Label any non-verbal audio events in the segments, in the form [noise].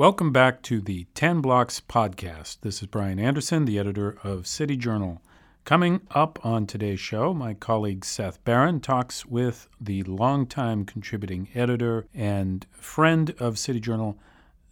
Welcome back to the 10 Blocks podcast. This is Brian Anderson, the editor of City Journal. Coming up on today's show, my colleague Seth Barron talks with the longtime contributing editor and friend of City Journal,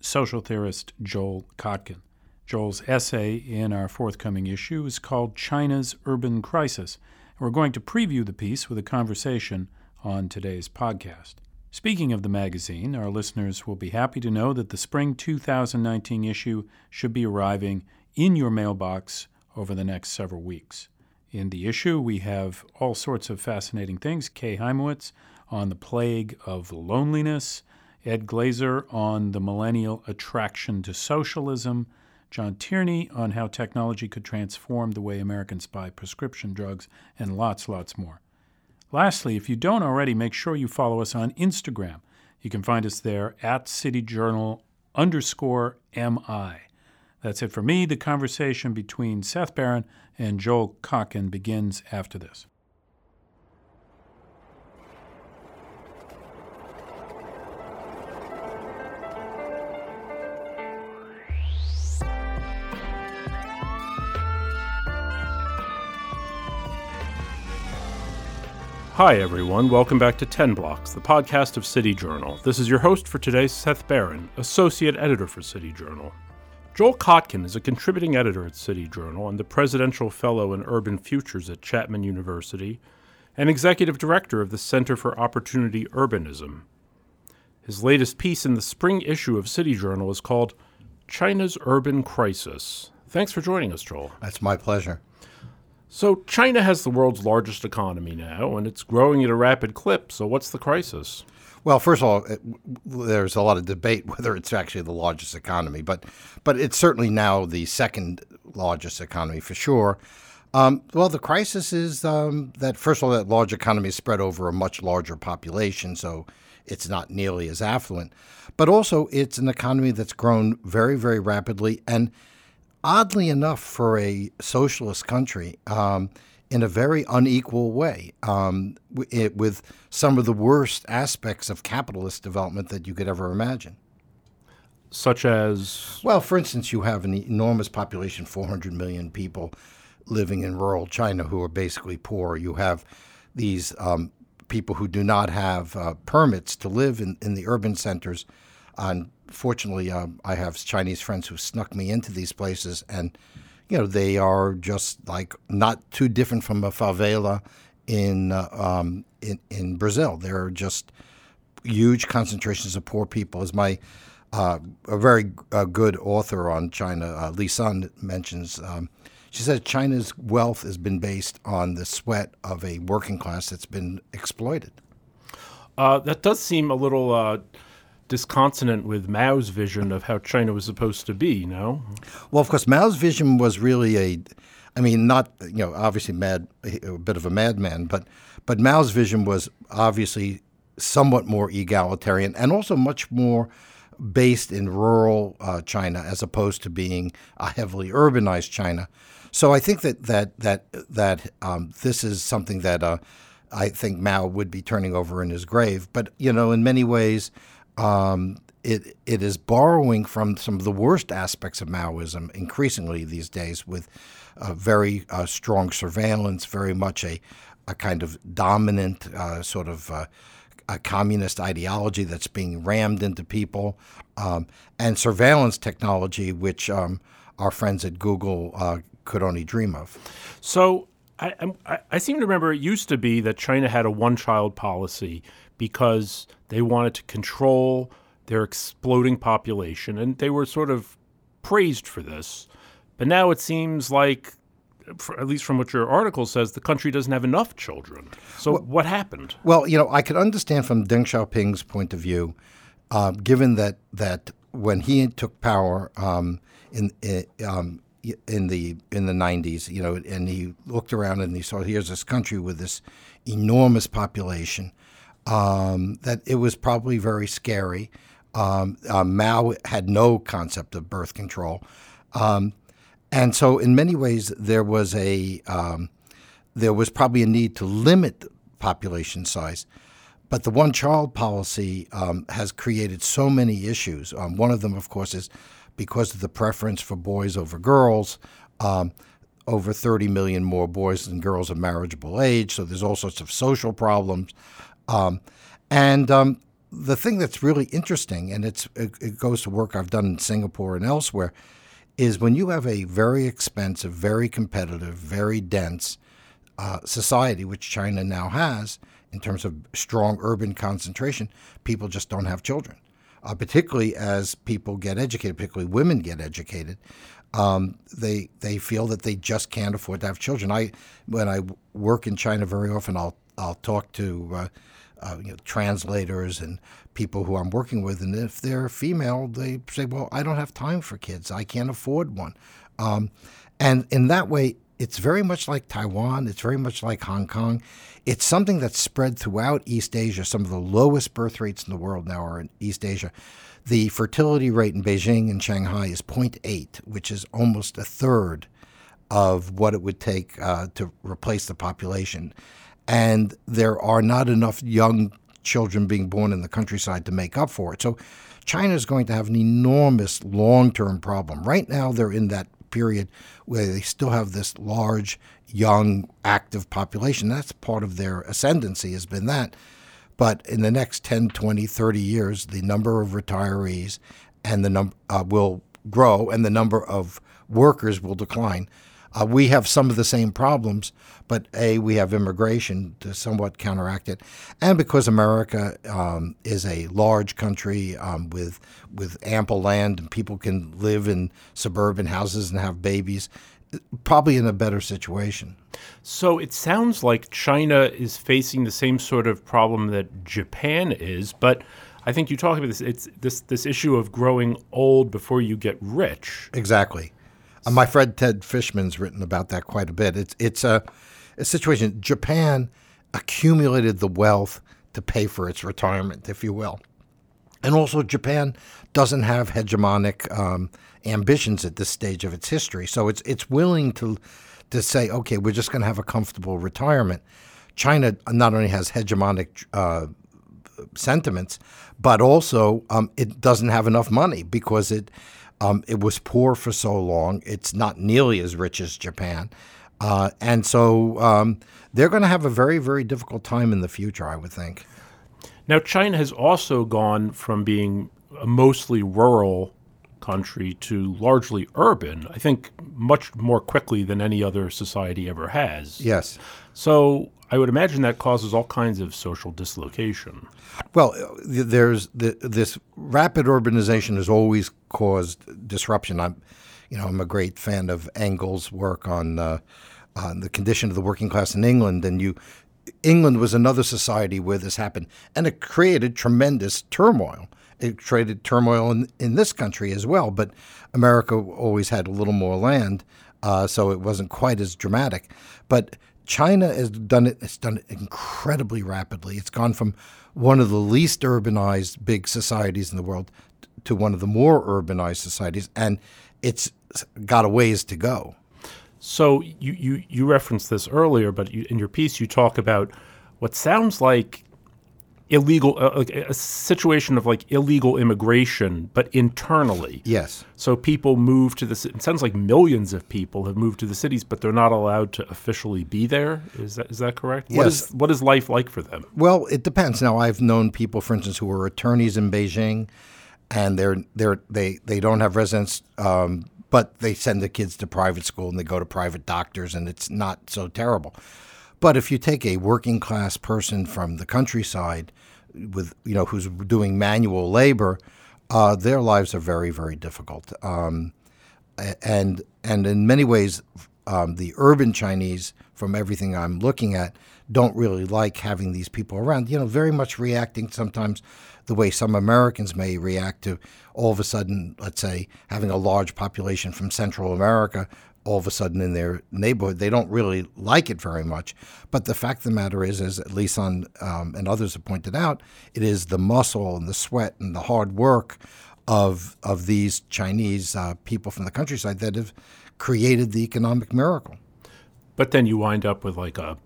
social theorist Joel Kotkin. Joel's essay in our forthcoming issue is called China's Urban Crisis. and We're going to preview the piece with a conversation on today's podcast. Speaking of the magazine, our listeners will be happy to know that the spring 2019 issue should be arriving in your mailbox over the next several weeks. In the issue, we have all sorts of fascinating things. Kay Hymowitz on the plague of loneliness, Ed Glaeser on the millennial attraction to socialism, John Tierney on how technology could transform the way Americans buy prescription drugs, and lots, lots more. Lastly, if you don't already, make sure you follow us on Instagram. You can find us there at cityjournal underscore MI. That's it for me. The conversation between Seth Barron and Joel Kotkin begins after this. Hi, everyone. Welcome back to 10 Blocks, the podcast of City Journal. This is your host for today, Seth Barron, Associate Editor for City Journal. Joel Kotkin is a contributing editor at City Journal and the Presidential Fellow in Urban Futures at Chapman University and Executive Director of the Center for Opportunity Urbanism. His latest piece in the spring issue of City Journal is called China's Urban Crisis. Thanks for joining us, Joel. That's my pleasure. So, China has the world's largest economy now, and it's growing at a rapid clip. So, what's the crisis? Well, first of all, it, there's a lot of debate [laughs] whether it's actually the largest economy, but but it's certainly now the second largest economy for sure. Um, well, the crisis is um, that first of all, that large economy is spread over a much larger population, so it's not nearly as affluent. But also, it's an economy that's grown very, very rapidly and oddly enough, for a socialist country, um, in a very unequal way, um, it, with some of the worst aspects of capitalist development that you could ever imagine. Such as? Well, for instance, you have an enormous population, 400 million people living in rural China who are basically poor. You have these um, people who do not have uh, permits to live in, in the urban centers. On fortunately, um, I have Chinese friends who snuck me into these places, and you know they are just like not too different from a favela in uh, um, in in Brazil. They're just huge concentrations of poor people. As my uh, a very uh, good author on China, uh, Li Sun, mentions. Um, she said China's wealth has been based on the sweat of a working class that's been exploited. Uh, that does seem a little uh, disconsonant with Mao's vision of how China was supposed to be, no? Well, of course, Mao's vision was really a, I mean, not, you know, obviously mad, a bit of a madman, but, but Mao's vision was obviously somewhat more egalitarian and also much more based in rural uh, China as opposed to being a heavily urbanized China. So I think that that that that um, this is something that uh, I think Mao would be turning over in his grave. But you know, in many ways, um, it it is borrowing from some of the worst aspects of Maoism increasingly these days, with very uh, strong surveillance, very much a a kind of dominant uh, sort of uh, a communist ideology that's being rammed into people, um, and surveillance technology, which um, our friends at Google uh, could only dream of. So. I, I, I seem to remember it used to be that China had a one child policy because they wanted to control their exploding population, and they were sort of praised for this. But now it seems like, at least from what your article says, the country doesn't have enough children. So well, what happened? Well, you know, I could understand from Deng Xiaoping's point of view, uh, given that that when he took power um, in in, um, in the in the 90s, you know, and he looked around and he saw here's this country with this enormous population um, that it was probably very scary. Um, uh, Mao had no concept of birth control, um, and so in many ways there was a um, there was probably a need to limit population size. but the one child policy um, has created so many issues. Um, one of them, of course, is because of the preference for boys over girls. Um, over 30 million more boys than girls of marriageable age, so there's all sorts of social problems. Um, and um, the thing that's really interesting, and it's it, it goes to work I've done in Singapore and elsewhere, is when you have a very expensive, very competitive, very dense uh, society, which China now has in terms of strong urban concentration, people just don't have children. Uh, particularly as people get educated, particularly women get educated, um, they they feel that they just can't afford to have children. I when I work in China very often, I'll I'll talk to uh, uh, you know, translators and people who I'm working with, and if they're female, they say, "Well, I don't have time for kids. I can't afford one," um, and in that way, it's very much like Taiwan. It's very much like Hong Kong. It's something that's spread throughout East Asia. Some of the lowest birth rates in the world now are in East Asia. The fertility rate in Beijing and Shanghai is 0.8, which is almost a third of what it would take uh, to replace the population. And there are not enough young children being born in the countryside to make up for it. So China is going to have an enormous long term problem. Right now, they're in that period where they still have this large, young, active population. That's part of their ascendancy, has been that. But in the next 10, 20, 30 years, the number of retirees and the num- uh, will grow and the number of workers will decline. Uh, we have some of the same problems, but A, we have immigration to somewhat counteract it. And because America um, is a large country um, with, with ample land and people can live in suburban houses and have babies, probably in a better situation. So it sounds like China is facing the same sort of problem that Japan is, but I think you talk about this. It's this this issue of growing old before you get rich. Exactly. Uh, my friend Ted Fishman's written about that quite a bit. It's it's a, a situation. Japan accumulated the wealth to pay for its retirement, if you will, and also Japan doesn't have hegemonic um, ambitions at this stage of its history. So it's it's willing to to say, okay, we're just going to have a comfortable retirement. China not only has hegemonic uh, sentiments, but also um, it doesn't have enough money because it um, it was poor for so long. It's not nearly as rich as Japan. Uh, and so um, they're going to have a very, very difficult time in the future, I would think. Now, China has also gone from being a mostly rural country to largely urban, I think much more quickly than any other society ever has. Yes. So I would imagine that causes all kinds of social dislocation. Well, there's the, this rapid urbanization has always caused disruption. I'm, you know, I'm a great fan of Engels' work on, uh, on the condition of the working class in England, and you, England was another society where this happened, and it created tremendous turmoil. It created turmoil in, in this country as well, but America always had a little more land, uh, so it wasn't quite as dramatic. But China has done it. It's done it incredibly rapidly. It's gone from one of the least urbanized big societies in the world to one of the more urbanized societies, and it's got a ways to go. So you you, you referenced this earlier, but you, in your piece you talk about what sounds like illegal uh, a situation of like illegal immigration but internally. Yes. So people move to the it sounds like millions of people have moved to the cities but they're not allowed to officially be there. Is that is that correct? Yes. what is what is life like for them? Well it depends. Now i've known people for instance who are attorneys in beijing and they're they're they they don't have residence um, but they send the kids to private school and they go to private doctors and it's not so terrible but if you take a working class person from the countryside, with you know who's doing manual labor, uh, their lives are very very difficult. Um, and and in many ways, um, the urban Chinese, from everything I'm looking at, don't really like having these people around. You know, very much reacting sometimes the way some Americans may react to all of a sudden, let's say, having a large population from Central America all of a sudden in their neighborhood. They don't really like it very much. But the fact of the matter is, as on um, and others have pointed out, it is the muscle and the sweat and the hard work of of these Chinese uh, people from the countryside that have created the economic miracle. But then you wind up with like a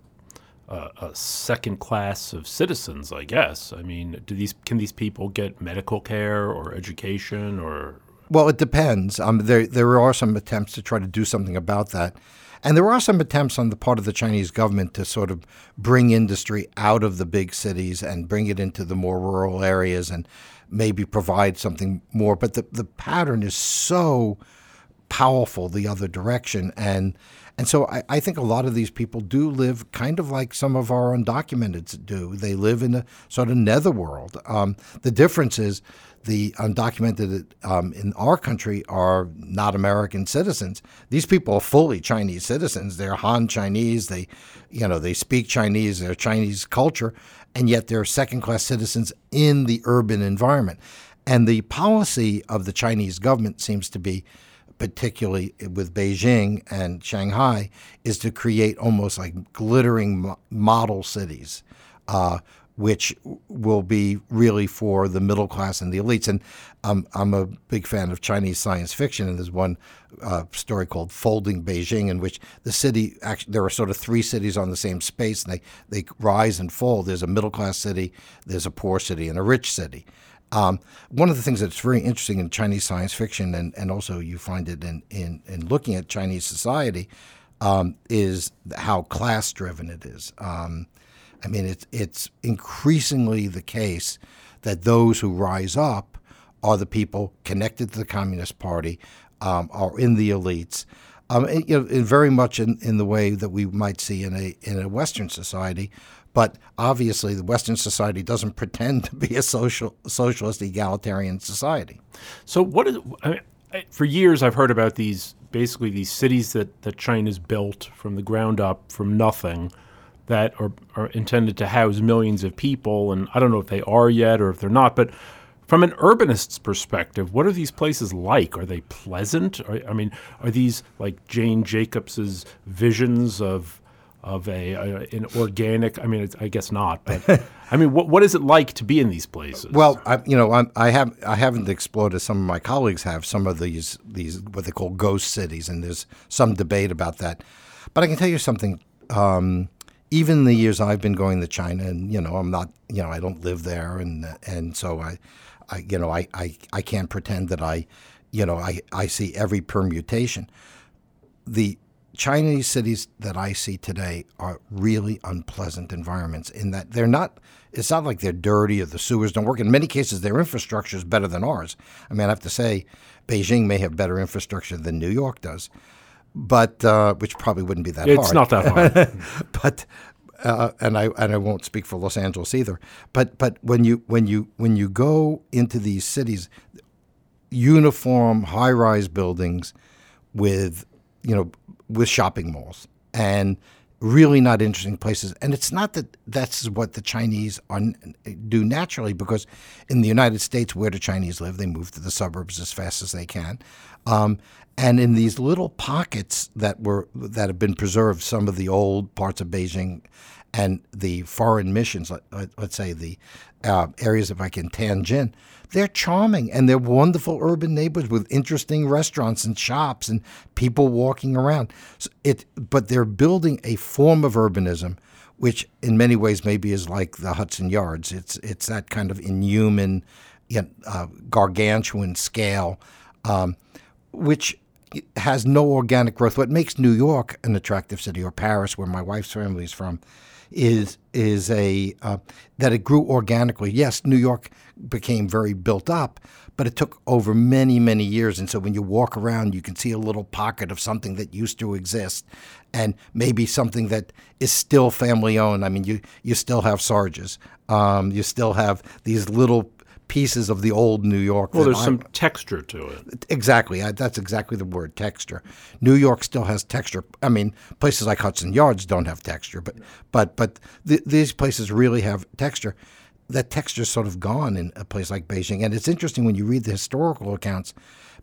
a, a second class of citizens, I guess. I mean, do these can these people get medical care or education or? Well, it depends. Um, there there are some attempts to try to do something about that. And there are some attempts on the part of the Chinese government to sort of bring industry out of the big cities and bring it into the more rural areas and maybe provide something more. But the, the pattern is so powerful the other direction. And and so I, I, think a lot of these people do live kind of like some of our undocumented do. They live in a sort of netherworld. Um, the difference is the undocumented um, in our country are not American citizens. These people are fully Chinese citizens. They're Han Chinese. They, you know, they speak Chinese. They're Chinese culture, and yet they're second-class citizens in the urban environment. And the policy of the Chinese government seems to be particularly with Beijing and Shanghai, is to create almost like glittering model cities, uh, which will be really for the middle class and the elites. And um, I'm a big fan of Chinese science fiction, and there's one uh, story called "Folding Beijing," in which the city actually there are sort of three cities on the same space, and they they rise and fall. There's a middle class city, there's a poor city, and a rich city. Um, one of the things that's very interesting in Chinese science fiction, and, and also you find it in, in, in looking at Chinese society, um, is how class driven it is. Um, I mean, it's, it's increasingly the case that those who rise up are the people connected to the Communist Party, um, are in the elites. Um, and, you know, very much in, in the way that we might see in a in a Western society, but obviously, the Western society doesn't pretend to be a social, socialist, egalitarian society. So, what is? I mean, for years, I've heard about these basically these cities that that China's built from the ground up, from nothing, that are, are intended to house millions of people. And I don't know if they are yet or if they're not, but from an urbanist's perspective, what are these places like? Are they pleasant? Are, I mean, are these like Jane Jacobs's visions of of a, a, an organic. I mean, I guess not, but I mean, what what is it like to be in these places? Well, I, you know, I'm, I have I haven't explored as some of my colleagues have some of these these what they call ghost cities, and there's some debate about that. But I can tell you something. Um, even the years I've been going to China, and you know, I'm not, you know, I don't live there, and and so I, I you know, I, I, I can't pretend that I, you know, I, I see every permutation. The Chinese cities that I see today are really unpleasant environments in that they're not, it's not like they're dirty or the sewers don't work. In many cases, their infrastructure is better than ours. I mean, I have to say, Beijing may have better infrastructure than New York does, but uh, which probably wouldn't be that it's hard. It's not that hard. [laughs] but uh, and I and I won't speak for Los Angeles either. But but when you when you when you go into these cities, uniform high-rise buildings with you know with shopping malls and really not interesting places. And it's not that that's what the Chinese are, do naturally, because in the United States, where do Chinese live? They move to the suburbs as fast as they can. Um, and in these little pockets that were that have been preserved, some of the old parts of Beijing and the foreign missions, let, us say the uh, areas of like in Tianjin, they're charming and they're wonderful urban neighborhoods with interesting restaurants and shops and people walking around. So it, but they're building a form of urbanism, which in many ways maybe is like the Hudson Yards. It's it's that kind of inhuman, you know, uh, gargantuan scale, um, which has no organic growth. What makes New York an attractive city, or Paris, where my wife's family is from, is is a uh, that it grew organically. Yes, New York became very built up, but it took over many many years. And so when you walk around, you can see a little pocket of something that used to exist, and maybe something that is still family owned. I mean, you you still have Sarges, um, you still have these little pieces of the old New York. Well, there's some texture to it. Exactly. I, that's exactly the word, texture. New York still has texture. I mean, places like Hudson Yards don't have texture, but but but th- these places really have texture. That texture's sort of gone in a place like Beijing, and it's interesting when you read the historical accounts.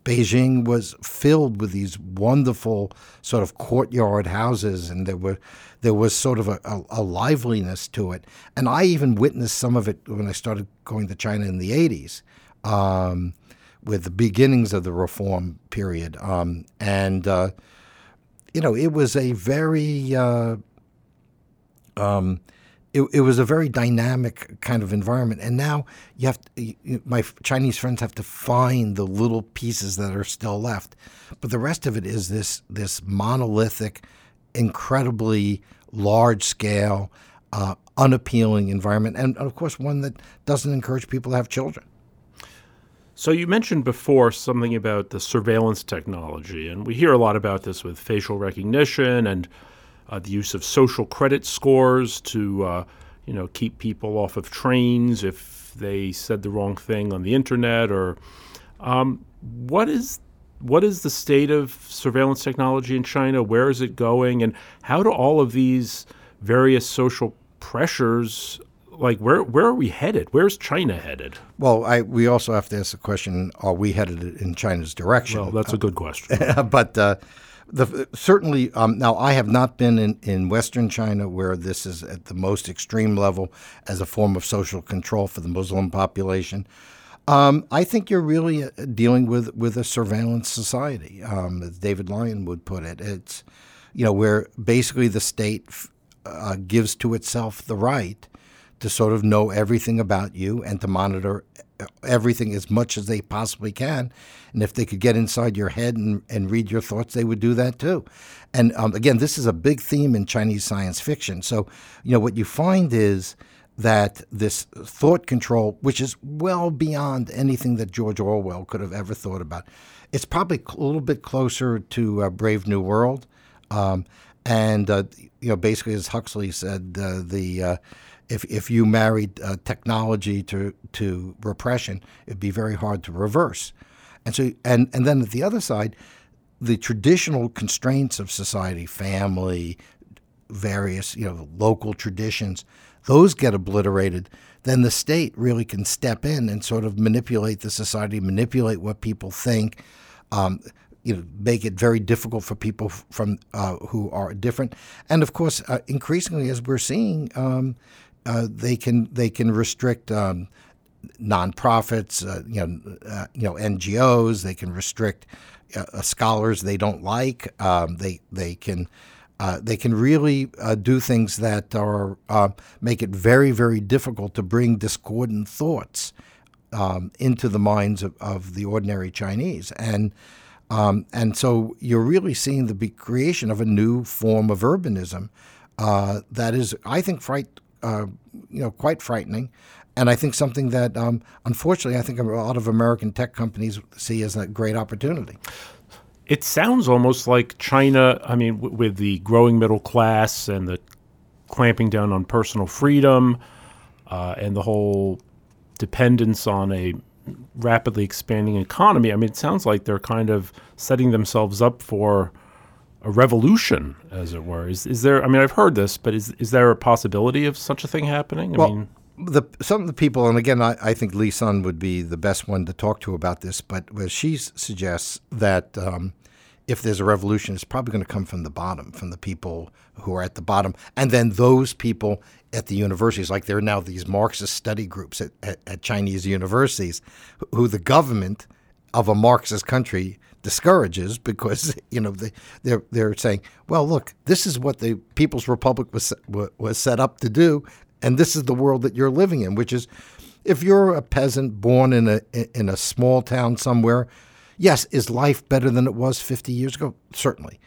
Beijing was filled with these wonderful sort of courtyard houses, and there were there was sort of a, a, a, liveliness to it. And I even witnessed some of it when I started going to China in the '80s, um, with the beginnings of the reform period. Um, and uh, you know, it was a very uh, um, it, it, was a very dynamic kind of environment. And now you have to, you, my Chinese friends have to find the little pieces that are still left, but the rest of it is this this monolithic, incredibly large scale, uh, unappealing environment, and of course one that doesn't encourage people to have children. So you mentioned before something about the surveillance technology, and we hear a lot about this with facial recognition and uh, the use of social credit scores to uh, you know keep people off of trains if they said the wrong thing on the internet or um, what is what is the state of surveillance technology in China? Where is it going? And how do all of these various social pressures like where where are we headed? Where's China headed? Well, I, we also have to ask the question: Are we headed in China's direction? Well, that's a good question. [laughs] but uh, the, certainly um, now, I have not been in, in Western China where this is at the most extreme level as a form of social control for the Muslim population. Um, I think you're really uh, dealing with with a surveillance society, um, as David Lyon would put it. It's you know where basically the state uh, gives to itself the right to sort of know everything about you and to monitor everything as much as they possibly can. And if they could get inside your head and, and read your thoughts, they would do that too. And um, again, this is a big theme in Chinese science fiction. So, you know, what you find is that this thought control, which is well beyond anything that George Orwell could have ever thought about, it's probably a little bit closer to uh, Brave New World. Um, and, uh, you know, basically, as Huxley said, uh, the uh, if if you married uh, technology to to repression, it'd be very hard to reverse. And so and and then at the other side, the traditional constraints of society, family, various you know local traditions, those get obliterated. Then the state really can step in and sort of manipulate the society, manipulate what people think. Um, you know, make it very difficult for people from uh, who are different, and of course, uh, increasingly, as we're seeing, um, uh, they can they can restrict um, nonprofits, uh, you know, uh, you know NGOs. They can restrict uh, uh, scholars they don't like. Um, they they can. they can really do things that are make it very, very difficult to bring discordant thoughts um, into the minds of, of the ordinary Chinese, and um, and so you're really seeing the creation of a new form of urbanism uh, that is, I think, fright, uh, you know, quite frightening. And I think something that, um, unfortunately, I think a lot of American tech companies see as a great opportunity. It sounds almost like China, I mean, w- with the growing middle class and the clamping down on personal freedom uh, and the whole dependence on a rapidly expanding economy. I mean, it sounds like they're kind of setting themselves up for a revolution, as it were. Is is there? I mean, I've heard this, but is is there a possibility of such a thing happening? I well, mean, the some of the people, and again, I, I think Li Sun would be the best one to talk to about this. But she suggests that um, if there's a revolution, it's probably going to come from the bottom, from the people who are at the bottom, and then those people at the universities, like there are now these Marxist study groups at, at, at Chinese universities, who the government of a Marxist country discourages because [laughs] you know they they're they're saying, well, look, this is what the People's Republic was was set up to do, and this is the world that you're living in, which is if you're a peasant born in a in a small town somewhere, yes, is life better than it was 50 years ago? Certainly.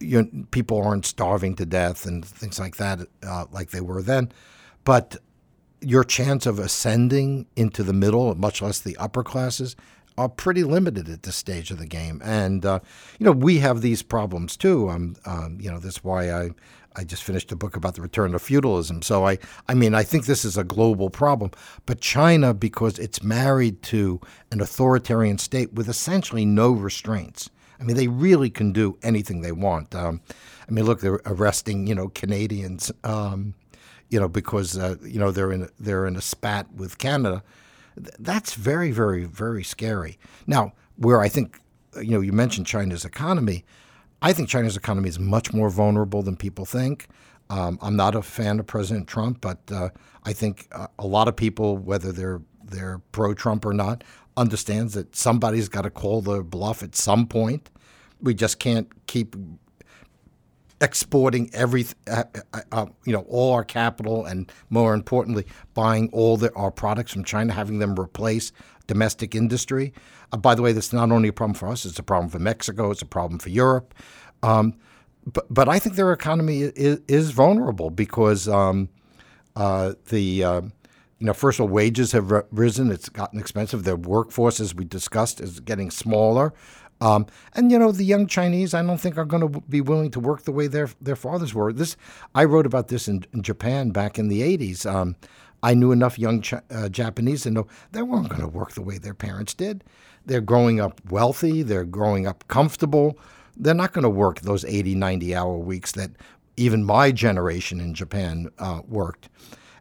You people aren't starving to death and things like that, uh, like they were then. But your chance of ascending into the middle, much less the upper classes, are pretty limited at this stage of the game. And uh, you know, we have these problems too. Um, um, you know, that's why I I just finished a book about the return of feudalism. So I I mean, I think this is a global problem. But China, because it's married to an authoritarian state with essentially no restraints. I mean, they really can do anything they want. Um, I mean, look, they're arresting you know Canadians. Um, you know, because uh, you know they're in they're in a spat with Canada that's very, very, very scary. Now, where I think, you know, you mentioned China's economy. I think China's economy is much more vulnerable than people think. Um, I'm not a fan of President Trump, but uh, I think uh, a lot of people, whether they're they're pro-Trump or not, understands that somebody's got to call the bluff at some point. We just can't keep exporting every, uh, uh, uh, you know, all our capital, and more importantly, buying all the, our products from China, having them replace domestic industry. Uh, by the way, that's not only a problem for us; it's a problem for Mexico. It's a problem for Europe. Um, but but I think their economy is, is vulnerable because um, uh, the uh, you know first of all wages have risen. It's gotten expensive. Their workforce, as we discussed, is getting smaller. Um, and you know the young Chinese, I don't think are going to be willing to work the way their their fathers were. This I wrote about this in, in Japan back in the '80s. Um, I knew enough young Ch- uh, Japanese to know they weren't going to work the way their parents did. They're growing up wealthy. They're growing up comfortable. They're not going to work those 80, 90 hour weeks that even my generation in Japan uh, worked.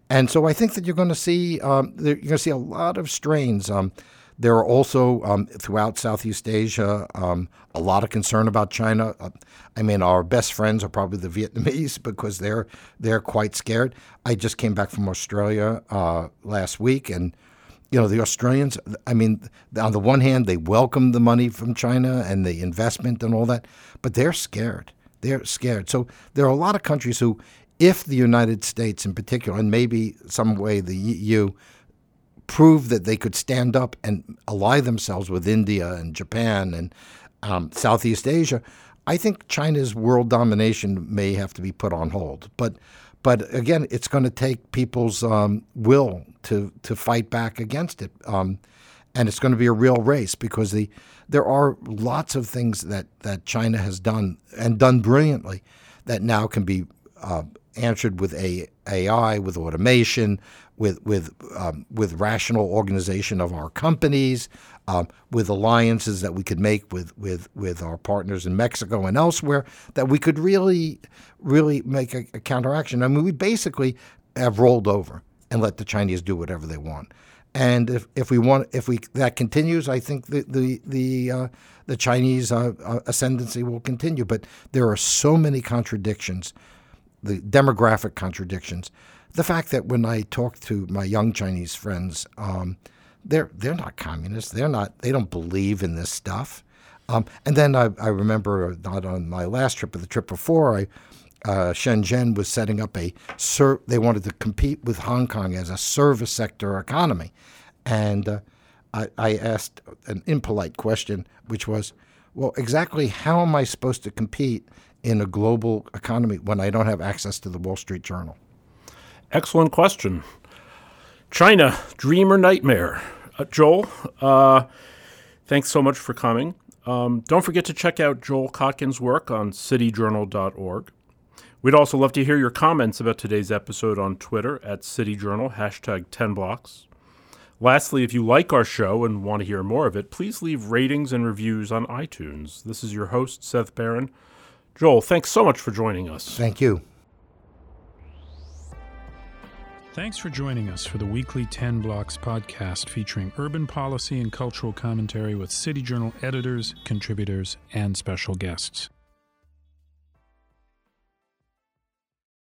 And so I think that you're going to see um, you're going to see a lot of strains. Um, there are also um, throughout Southeast Asia um, a lot of concern about China. Uh, I mean, our best friends are probably the [laughs] Vietnamese because they're they're quite scared. I just came back from Australia uh, last week, and you know the Australians. I mean, on the one hand, they welcome the money from China and the investment and all that, but they're scared. They're scared. So there are a lot of countries who, if the United States in particular, and maybe some way the EU prove that they could stand up and ally themselves with India and Japan and um, Southeast Asia, I think China's world domination may have to be put on hold. But but again, it's going to take people's um, will to to fight back against it, um, and it's going to be a real race because the there are lots of things that that China has done and done brilliantly that now can be uh, answered with a, AI, with automation, with with um, with rational organization of our companies, um, with alliances that we could make with with with our partners in Mexico and elsewhere, that we could really really make a, a counteraction. I mean, we basically have rolled over and let the Chinese do whatever they want. And if, if we want if we that continues, I think the the the uh, the Chinese uh, uh, ascendancy will continue. But there are so many contradictions, the demographic contradictions the fact that when I talk to my young Chinese friends, um, they're they're not communists. They're not. They don't believe in this stuff. Um, and then I, I, remember not on my last trip, but the trip before, I uh, Shenzhen was setting up a ser- they wanted to compete with Hong Kong as a service sector economy, and uh, I, I asked an impolite question, which was, well, exactly how am I supposed to compete in a global economy when I don't have access to the Wall Street Journal? Excellent question. China, dream or nightmare? Uh, Joel, uh, thanks so much for coming. Um, don't forget to check out Joel Kotkin's work on cityjournal.org. We'd also love to hear your comments about today's episode on Twitter at cityjournal, hashtag 10blocks. Lastly, if you like our show and want to hear more of it, please leave ratings and reviews on iTunes. This is your host, Seth Barron. Joel, thanks so much for joining us. Thank you. Thanks for joining us for the weekly 10 Blocks podcast featuring urban policy and cultural commentary with City Journal editors, contributors, and special guests.